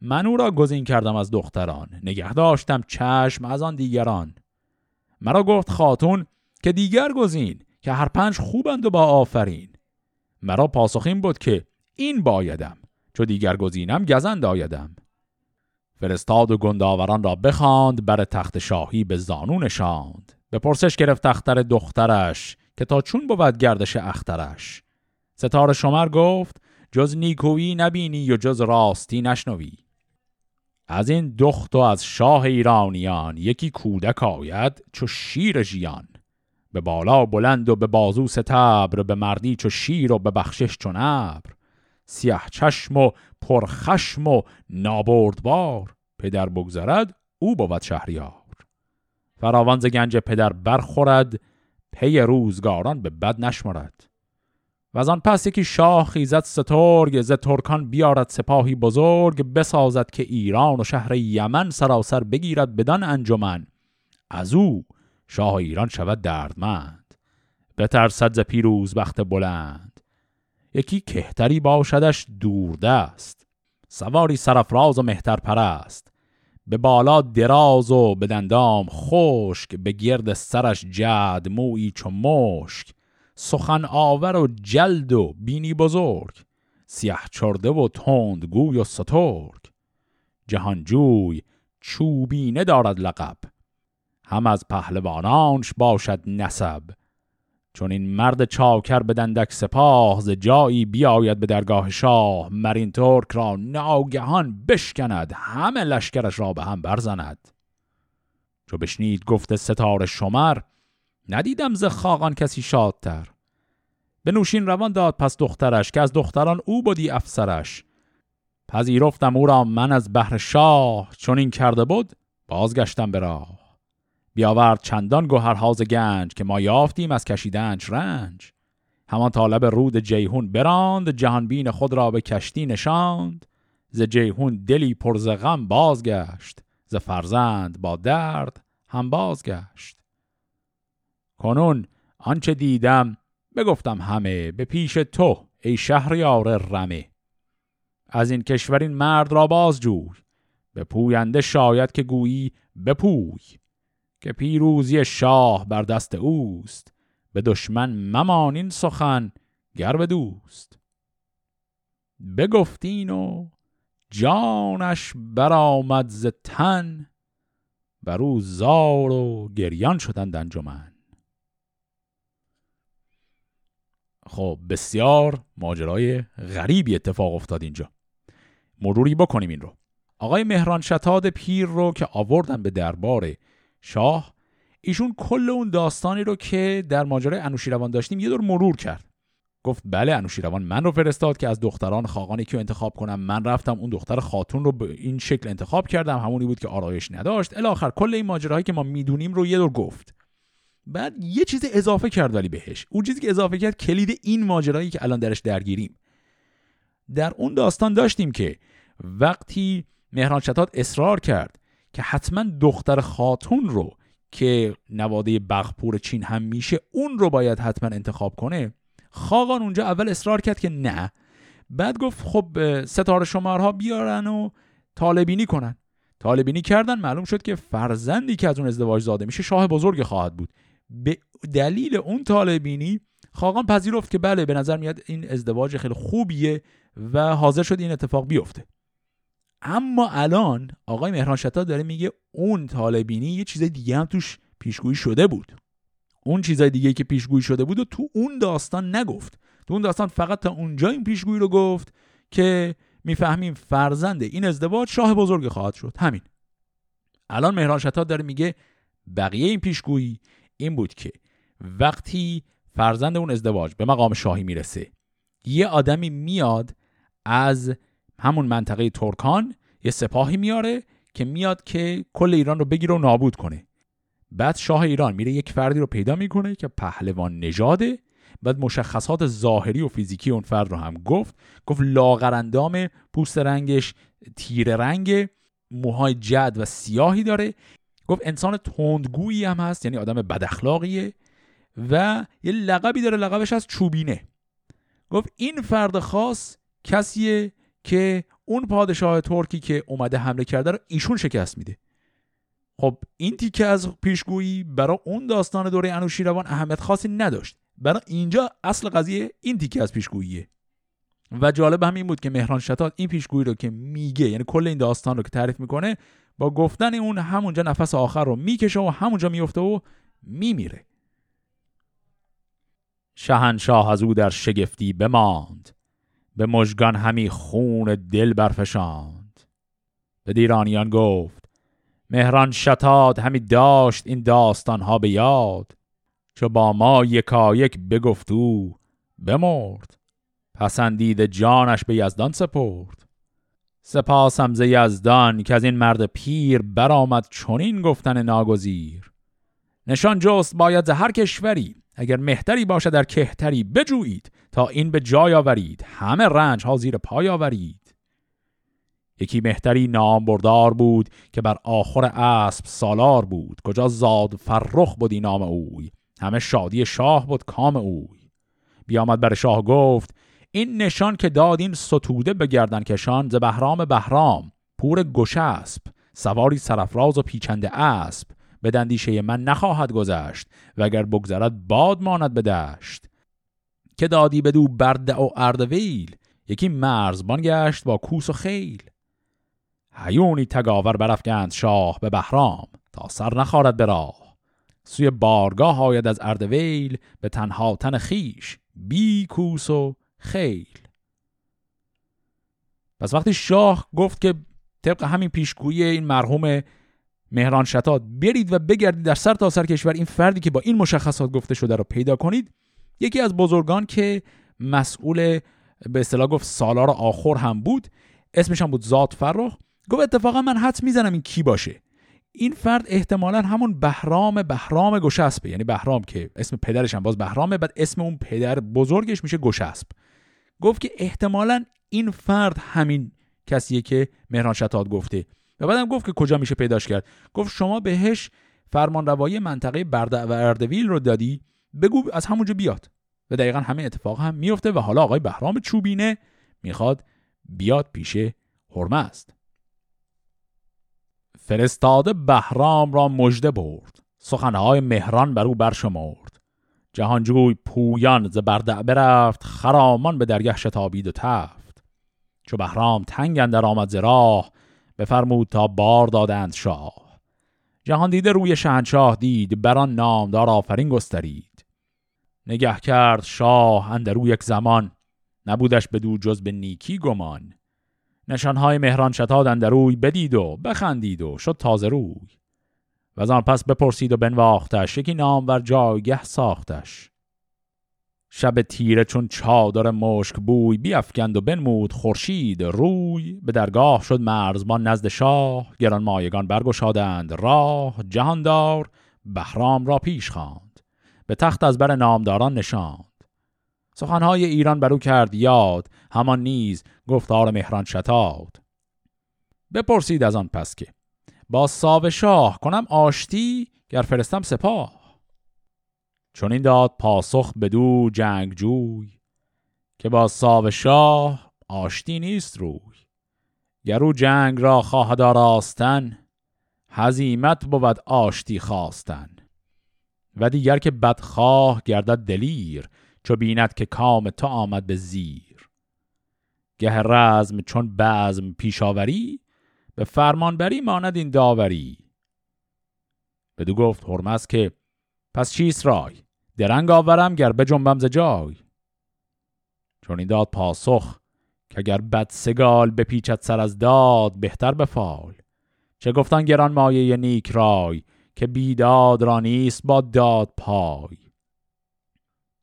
Speaker 1: من او را گزین کردم از دختران نگه داشتم چشم از آن دیگران. مرا گفت خاتون که دیگر گزین که هر پنج خوبند و با آفرین. مرا پاسخین بود که این بایدم چو دیگر گزینم گزند آیدم. فرستاد و گنداوران را بخواند بر تخت شاهی به زانو نشاند. به پرسش گرفت اختر دخترش که تا چون بود گردش اخترش. ستاره شمر گفت جز نیکویی نبینی و جز راستی نشنوی. از این دخت و از شاه ایرانیان یکی کودک آید چو شیر ژیان. به بالا بلند و به بازو ستبر به مردی چو شیر و به بخشش چو نبر. سیه چشم و پرخشم و نابردبار پدر بگذرد او بود شهریار. فراوان ز گنج پدر برخورد پی روزگاران به بد نشمرد. و از آن پس یکی شاه خیزد سترگ ز ترکان بیارد سپاهی بزرگ بسازد که ایران و شهر یمن سراسر بگیرد بدان انجمن. از او شاه ایران شود دردمند. بترسد ز پیروز بخت بلند. یکی کهتری باشدش دوردست. سواری سرفراز و مهتر پرست به بالا دراز و به دندام خشک به گرد سرش جد مویی چو مشک. سخن آور و جلد و بینی بزرگ سیه چرده و تند گوی و سترگ. جهانجوی چوبینه دارد لقب هم از پهلوانانش باشد نسب. چون این مرد چاکر به دندک سپاه ز جایی بیاید به درگاه شاه مرین ترک را ناگهان بشکند همه لشکرش را به هم برزند. چو بشنید گفت ستاره شمر ندیدم ز خاقان کسی شادتر. به نوشین روان داد پس دخترش که از دختران او بودی افسرش. پذیرفتم او را من از بحر شاه چون این کرده بود بازگشتم به راه. بیاورد چندان گوهرهاز گنج که ما یافتیم از کشیدنش رنج. همان طالب رود جیهون براند جهانبین خود را به کشتی نشاند. ز جیهون دلی پرز غم بازگشت ز فرزند با درد هم بازگشت. کنون آنچه دیدم بگفتم همه به پیش تو ای شهریار رمه. از این کشورین مرد را بازجوی به پوینده شاید که گویی بپوی که پیروزی شاه بر دست اوست به دشمن ممانین سخن گر به دوست. بگفتین و جانش برآمد ز تن بر او زار و گریان شدند انجمن. خب بسیار ماجرای غریبی اتفاق افتاد اینجا. مروری بکنیم این رو. آقای مهران شتاد پیر رو که آوردن به دربار شاه ایشون کل اون داستانی رو که در ماجرای انوشیروان داشتیم یه دور مرور کرد. گفت بله انوشیروان من رو فرستاد که از دختران خاقانی که انتخاب کنم من رفتم اون دختر خاتون رو به این شکل انتخاب کردم همونی بود که آرایش نداشت. الاخر کل این ماجراهایی که ما می‌دونیم رو یه دور گفت. بعد یه چیز اضافه کرد ولی بهش. اون چیزی که اضافه کرد کلید این ماجرایی که الان درش درگیریم. در اون داستان داشتیم که وقتی مهران شتاد اصرار کرد که حتما دختر خاتون رو که نواده بغپور چین هم میشه اون رو باید حتما انتخاب کنه خاقان اونجا اول اصرار کرد که نه. بعد گفت خب ستاره شمارها بیارن و طالبینی کنن. طالبینی کردن معلوم شد که فرزندی که از اون ازدواج زاده میشه شاه بزرگ خواهد بود. به دلیل اون طالبینی خاقان پذیرفت که بله به نظر میاد این ازدواج خیلی خوبیه و حاضر شد این اتفاق بیفته. اما الان آقای مهران شتا داره میگه اون طالبینی یه چیز دیگه هم توش پیشگویی شده بود. اون چیزای دیگه که پیشگویی شده بود و تو اون داستان نگفت. تو اون داستان فقط تا اونجا این پیشگویی رو گفت که می‌فهمیم فرزند این ازدواج شاه بزرگ خواهد شد. همین. الان مهران شتاد داره میگه بقیه این پیشگویی این بود که وقتی فرزند اون ازدواج به مقام شاهی می‌رسه یه آدمی میاد از همون منطقه ترکان یه سپاهی میاره که میاد که کل ایران رو بگیره و نابود کنه. بعد شاه ایران میره یک فردی رو پیدا می‌کنه که پهلوان نژاده. بعد مشخصات ظاهری و فیزیکی اون فرد رو هم گفت. گفت لاغرندام پوست رنگش تیره رنگ موهای جد و سیاهی داره. گفت انسان تندگویی هم هست یعنی آدم بداخلاقیه و یه لقبی داره لقبش از چوبینه. گفت این فرد خاص کسیه که اون پادشاه ترکی که اومده حمله کرده رو ایشون شکست میده. خب این تیکه از پیشگویی برای اون داستان دوره انوشیروان اهمیت خاصی نداشت. برای اینجا اصل قضیه این تیکه از پیشگوییه. و جالب هم این بود که مهران شتات این پیشگویی رو که میگه یعنی کل این داستان رو که تعریف می‌کنه با گفتن اون همونجا نفس آخر رو می‌کشه و همونجا میفته و میمیره. شهنشاه از او در شگفتی بماند. به مژگان همی خون دل برفشاند. به دیرانیان گفت مهران شتاد همی داشت این داستان ها به یاد. چو با ما یکا یک بگفت او بمرد. پسندید جانش به یزدان سپرد. سپاسم ز یزدان که از این مرد پیر برآمد چنین گفتن ناگزیر. نشان جست باید هر کشوری اگر مهتری باشه در کهتری بجویید تا این به جای آورید همه رنج ها زیر پای آورید. یکی مهتری نامبردار بود که بر آخر اسب سالار بود کجا زاد فرخ بودی نام اوی همه شادی شاه بود کام اوی. بیامد بر شاه گفت این نشان که دادین ستوده به گردن کشان ز بهرام بهرام پور گشسب سواری سرفراز و پیچنده اسب به دندیشه من نخواهد گذشت و اگر بگذرد باد ماند به دشت. که دادی بدو برده و اردویل یکی مرزبان گشت با کوس و خیل. هیونی تگاور برافکند شاه به بهرام تا سر نخارد به راه. سوی بارگاه آید از اردویل به تنها تن خیش بی کوس و خیل پس وقتی شاه گفت که طبق همین پیشگویی این مرحوم مهران شتاد برید و بگردید در سر تا سر کشور این فردی که با این مشخصات گفته شده رو پیدا کنید یکی از بزرگان که مسئول به اصطلاح گفت سالار آخر هم بود اسمش هم بود زاد فرخ گفت اتفاقا من حد می‌زنم این کی باشه. این فرد احتمالا همون بهرام بهرام گشسبه یعنی بهرام که اسم پدرش هم باز بهرامه بعد اسم اون پدر بزرگش میشه گشسب. گفت که احتمالا این فرد همین کسیه که مهران شتاد گفته. و بعدم گفت که کجا میشه پیداش کرد. گفت شما بهش فرمان روایی منطقه برده و اردویل رو دادی بگو از همونجا بیاد. و دقیقا همین اتفاق هم میفته و حالا آقای بهرام چوبینه می‌خواد بیاد پیش حرمه است. فرستاده بهرام را مژده برد. سخنهای مهران بر او برشمرد. جهانجوی پویان ز بردع برفت خرامان به درگه شتابید و تفت. چو بهرام تنگ اندر آمد ز راه بفرمود تا بار دادند شاه. جهان دیده روی شهنشاه دید بران نامدار آفرین گسترید. نگه کرد شاه اندرو یک زمان نبودش بدو جز به نیکی گمان. نشانهای مهران شتاد اندروی بدید و بخندید و شد تازه روی. و از آن پس بپرسید و بنواختش. یکی نامور جایگه ساختش. شب تیره چون چادر مشک بوی بیافکند و بنمود خورشید روی. به درگاه شد مرزبان نزد شاه. گران مایگان برگشادند راه. جهاندار بهرام را پیش خواند. به تخت از بر نامداران نشاند. سخنهای ایران برو کرد یاد. همان نیز گفتار مهران شتاد بپرسید از آن پس که با ساو شاه کنم آشتی گر فرستم سپاه. چون این داد پاسخ بدو جوی که با ساو شاه آشتی نیست روی. گر او جنگ را خواهد آراستن هزیمت بود آشتی خواستن. و دیگر که بدخواه گردد دلیر چو بیند که کام تو آمد به زیر. گه رزم چون بزم پیشاوری به فرمانبری ماند این داوری. بدو گفت هرمز که پس چیست رای؟ درنگ آورم گر جنبم ز جای. چون این داد پاسخ که اگر بد سگال بپیچد سر از داد بهتر بفال. چه گفتن گران مایه نیک رای که بیداد را نیست با داد پای.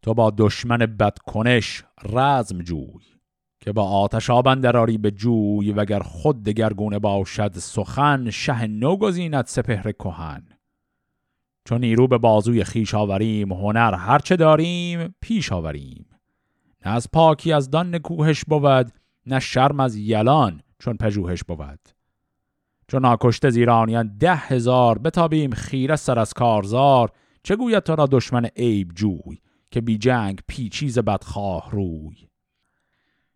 Speaker 1: تو با دشمن بدکنش رزم جوی. که با آتش آبن دراری به جوی وگر خود دگرگونه باشد سخن شه نو گزیند سپهر کهن. چون نیرو به بازوی خیش آوریم هنر هرچه داریم پیش آوریم. نه از پاکی از دان نکوهش بود نه شرم از یلان چون پژوهش بود. چون آکشته زیرانیان ده هزار بتابیم خیره سر از کارزار چه گوید تو را دشمن عیب جوی که بی جنگ پیچیز بدخواه روی.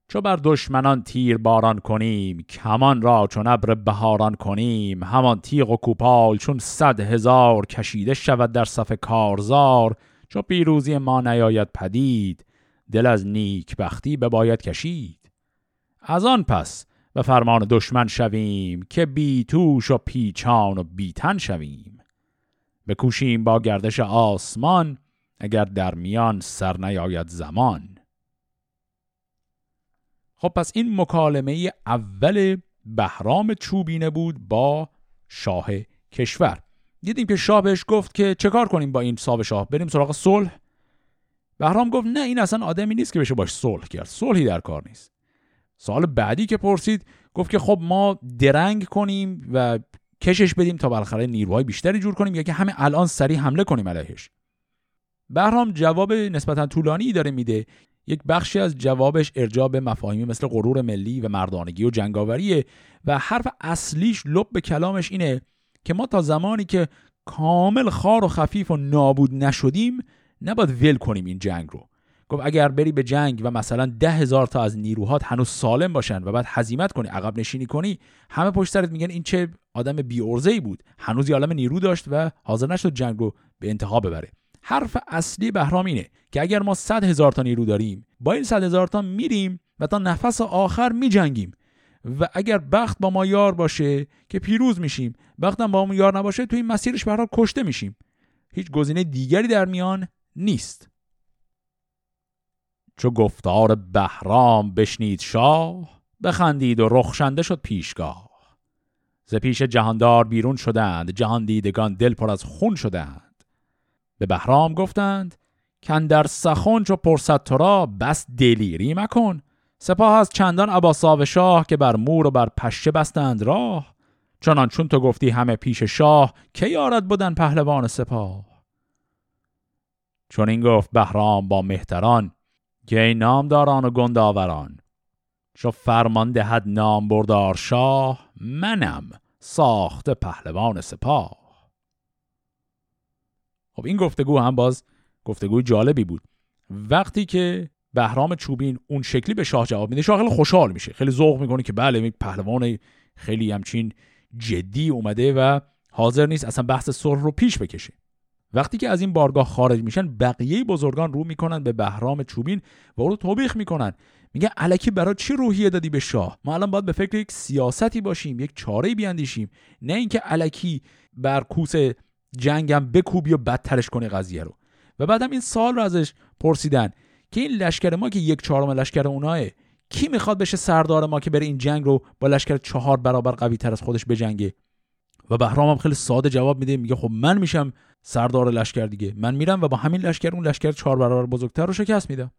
Speaker 1: چو بر دشمنان تیر باران کنیم کمان را چون ابر بهاران کنیم. همان تیغ و کوپال چون صد هزار کشیده شود در صف کارزار چو پیروزی ما نیاید پدید دل از نیک بختی باید کشید. از آن پس به فرمان دشمن شویم که بی توش و پیچان و بیتن شویم. بکوشیم با گردش آسمان اگر در میان سر نیاید زمان. خب پس این مکالمه اول بهرام چوبینه بود با شاه کشور. دیدیم که شاه بهش گفت که چه کار کنیم با این صاحب شاه؟ بریم سراغ صلح. بهرام گفت نه این اصلا آدمی نیست که بشه باش صلح کرد. صلحی در کار نیست. سال بعدی که پرسید گفت که خب ما درنگ کنیم و کشش بدیم تا بالاخره نیروهای بیشتری جور کنیم یا که همه الان سریع حمله کنیم علیهش. بهرام جواب نسبتا طولانی داره میده یک بخشی از جوابش ارجاع به مفاهیمی مثل غرور ملی و مردانگی و جنگاوریه و حرف اصلیش لب به کلامش اینه که ما تا زمانی که کامل خار و خفیف و نابود نشدیم نباید ول کنیم این جنگ رو. گفت اگر بری به جنگ و مثلا ده هزار تا از نیروهات هنوز سالم باشن و بعد حزیمت کنی عقب نشینی کنی همه پشت سرت میگن این چه آدم بی ای بود. هنوز عالم نیرو داشت و حاضر نشد جنگ رو به انتها ببره. حرف اصلی بهرام اینه که اگر ما صد هزار تا نیرو داریم با این صد هزار تا میریم و تا نفس آخر میجنگیم. و اگر بخت با ما یار باشه که پیروز میشیم بختم با ما یار نباشه تو این مسیرش به کشته میشیم. هیچ گزینه دیگری در میان نیست. چو گفتار بهرام بشنید شاه بخندید و رخشنده شد پیشگاه. ز پیش جهاندار بیرون شدند جهان دیدگان دل پر از خون شدند. به بهرام گفتند کن در سخن چو پرسد تو را بس دلیری مکن. سپاه از چندان عباساو شاه که بر مور و بر پشه بستند راه. چنان چون تو گفتی همه پیش شاه که یارد بودن پهلوان سپاه؟ چون این گفت بهرام با مهتران که ای نامداران و گنداوران چو فرمان دهد نام بردار شاه منم ساخت پهلوان سپاه. خب این گفتگو هم باز گفتگوی جالبی بود. وقتی که بهرام چوبین اون شکلی به شاه جواب میده شاه خیلی خوشحال میشه خیلی ذوق می‌کنه که بله یک پهلوان خیلی همچین جدی اومده و حاضر نیست اصلا بحث صلح رو پیش بکشه. وقتی که از این بارگاه خارج میشن بقیه بزرگان رو می‌کنن به بهرام چوبین و او رو توبیخ می‌کنن. میگه علکی برای چی روحیه دادی به شاه؟ ما الان باید به فکر یک سیاستی باشیم یک چاره بیاندیشیم. نه اینکه علکی بر کوس جنگم بکوبی و بدترش کنی قضیه رو. و بعدم این سال رو ازش پرسیدن که این لشکر ما که یک چهارم لشکر اوناه کی می‌خواد بشه سردار ما که بره این جنگ رو با لشکر چهار برابر قوی تر از خودش بجنگه؟ و بهرام هم خیلی ساده جواب میده میگه خب من میشم سردار لشکر دیگه. من میرم و با همین لشکر اون لشکر چهار برابر بزرگتر رو شکست میدم.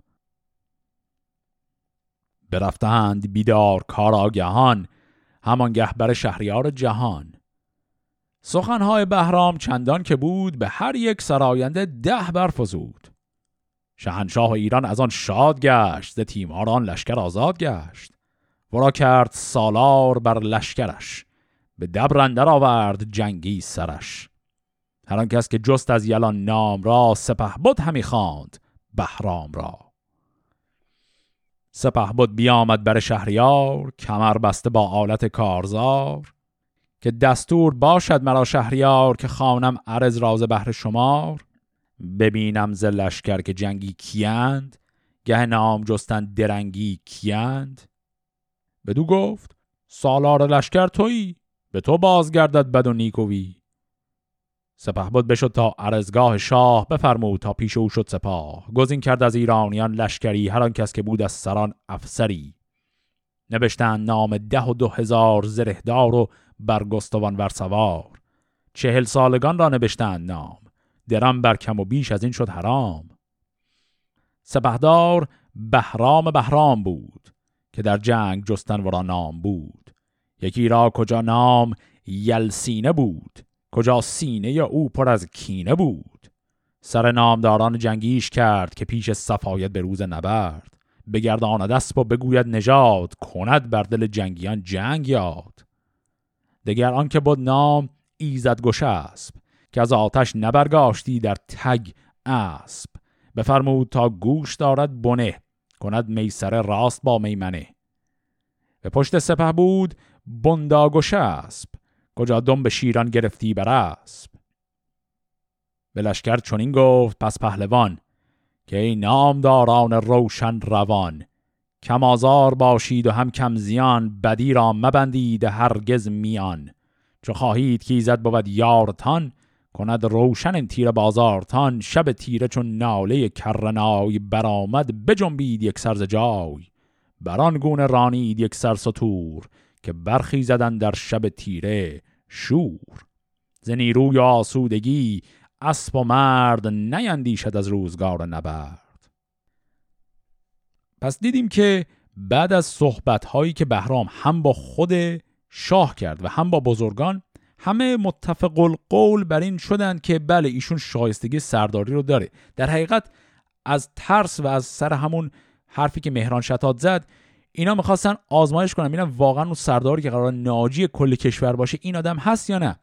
Speaker 1: برفتند بیدار کار آگهان همانگه بر شهریار جهان. سخنهای بهرام چندان که بود به هر یک سراینده ده برفزود. شهنشاه ایران از آن شاد گشت ز تیماران لشکر آزاد گشت. ورا کرد سالار بر لشکرش به دبرندر آورد جنگی سرش. هر کس که جست از یلان نام را سپه بود همی خواند بهرام را. سپه بود بیامد بر شهریار کمر بسته با آلت کارزار. که دستور باشد مرا شهریار که خانم عرض راز بهر شمار ببینم ز لشکر که جنگی کیند گه نام جستن درنگی کیند. بدو گفت سالار لشکر تویی به تو بازگردد بد و نیکوی سپه بود بشد تا عرزگاه شاه بفرمود تا پیش او شد سپاه. گزین کرد از ایرانیان لشکری هر کس که بود از سران افسری. نوشتن نام ده و دو هزار زرهدار و برگستوان ورسوار چهل سالگان را نوشتند نام. درم بر کم و بیش از این شد حرام. سپهدار بهرام بهرام بود که در جنگ جستن ورا نام بود. یکی را کجا نام؟ یلسینه بود. کجا سینه او پر از کینه بود. سر نامداران جنگیش کرد که پیش صفایت به روز نبرد. بگردان دست و بگوید نژاد کند بر دل جنگیان جنگ یاد. دگر آنکه بود نام ایزد اسب که از آتش نبرگاشتی در تگ اسب. بفرمود تا گوش دارد بنه کند میسر راست با میمنه. به پشت سپه بود بنداگوش اسب کجا دم به شیران گرفتی بر اسب. به لشکر چنین گفت پس پهلوان که ای نامداران روشن روان کم آزار باشید و هم کم زیان بدی را مبندید هرگز میان. چو خواهید که ایزد بود یارتان کند روشن تیر بازارتان شب تیره چون ناله کرنای برآمد بجنبید یک سرز جای. بران گونه رانید یک سر سطور که برخی زدن در شب تیره شور. ز نیروی آسودگی اسب و مرد نیندیشد از روزگار نبرد. پس دیدیم که بعد از صحبت هایی که بهرام هم با خود شاه کرد و هم با بزرگان همه متفق القول بر این شدن که بله ایشون شایستگی سرداری رو داره. در حقیقت از ترس و از سر همون حرفی که مهران شتاد زد اینا می‌خواستن آزمایش کنن ببینن واقعا اون سرداری که قرار ناجی کل کشور باشه این آدم هست یا نه.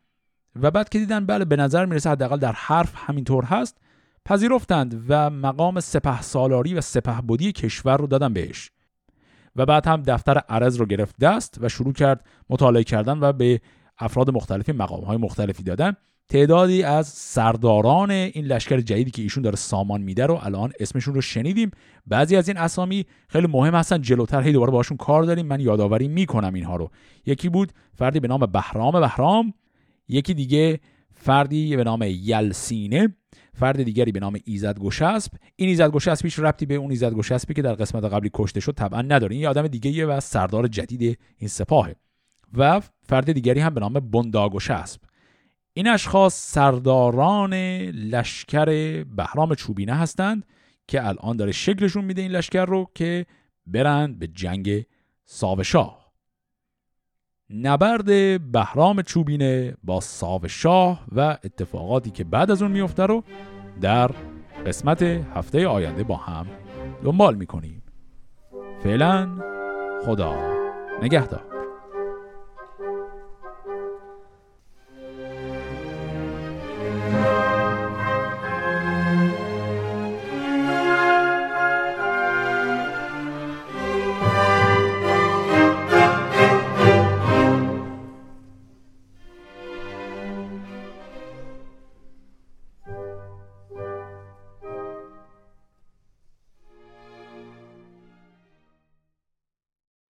Speaker 1: و بعد که دیدن بله به نظر می‌رسه حداقل در حرف همینطور هست پذیرفتند و مقام سپه سالاری و سپه بودی کشور رو دادن بهش. و بعد هم دفتر عرض رو گرفت دست و شروع کرد مطالعه کردن و به افراد مختلفی مقام های مختلفی دادن. تعدادی از سرداران این لشکر جدیدی که ایشون داره سامان میده رو الان اسمشون رو شنیدیم. بعضی از این اسامی خیلی مهم هستن جلوتر هی دوباره باشون کار داریم. من یادآوری می‌کنم اینها رو. یکی بود فردی به نام بهرام بهرام یکی دیگه فردی به نام یلسینه. فرد دیگری به نام ایزد گشسب این ایزد گشسب هیچ ربطی به اون ایزد گشسبی که در قسمت قبلی کشته شد طبعا نداره. این آدم دیگه و سردار جدید این سپاهه. و فرد دیگری هم به نام بنداگشسب این اشخاص سرداران لشکر بهرام چوبینه هستند که الان داره شکلشون میده این لشکر رو که برند به جنگ ساوشاه نبرد بهرام چوبینه با ساوشاه و اتفاقاتی که بعد از اون میفته رو در قسمت هفته آینده با هم دنبال می‌کنیم. فعلا خدا نگهدار.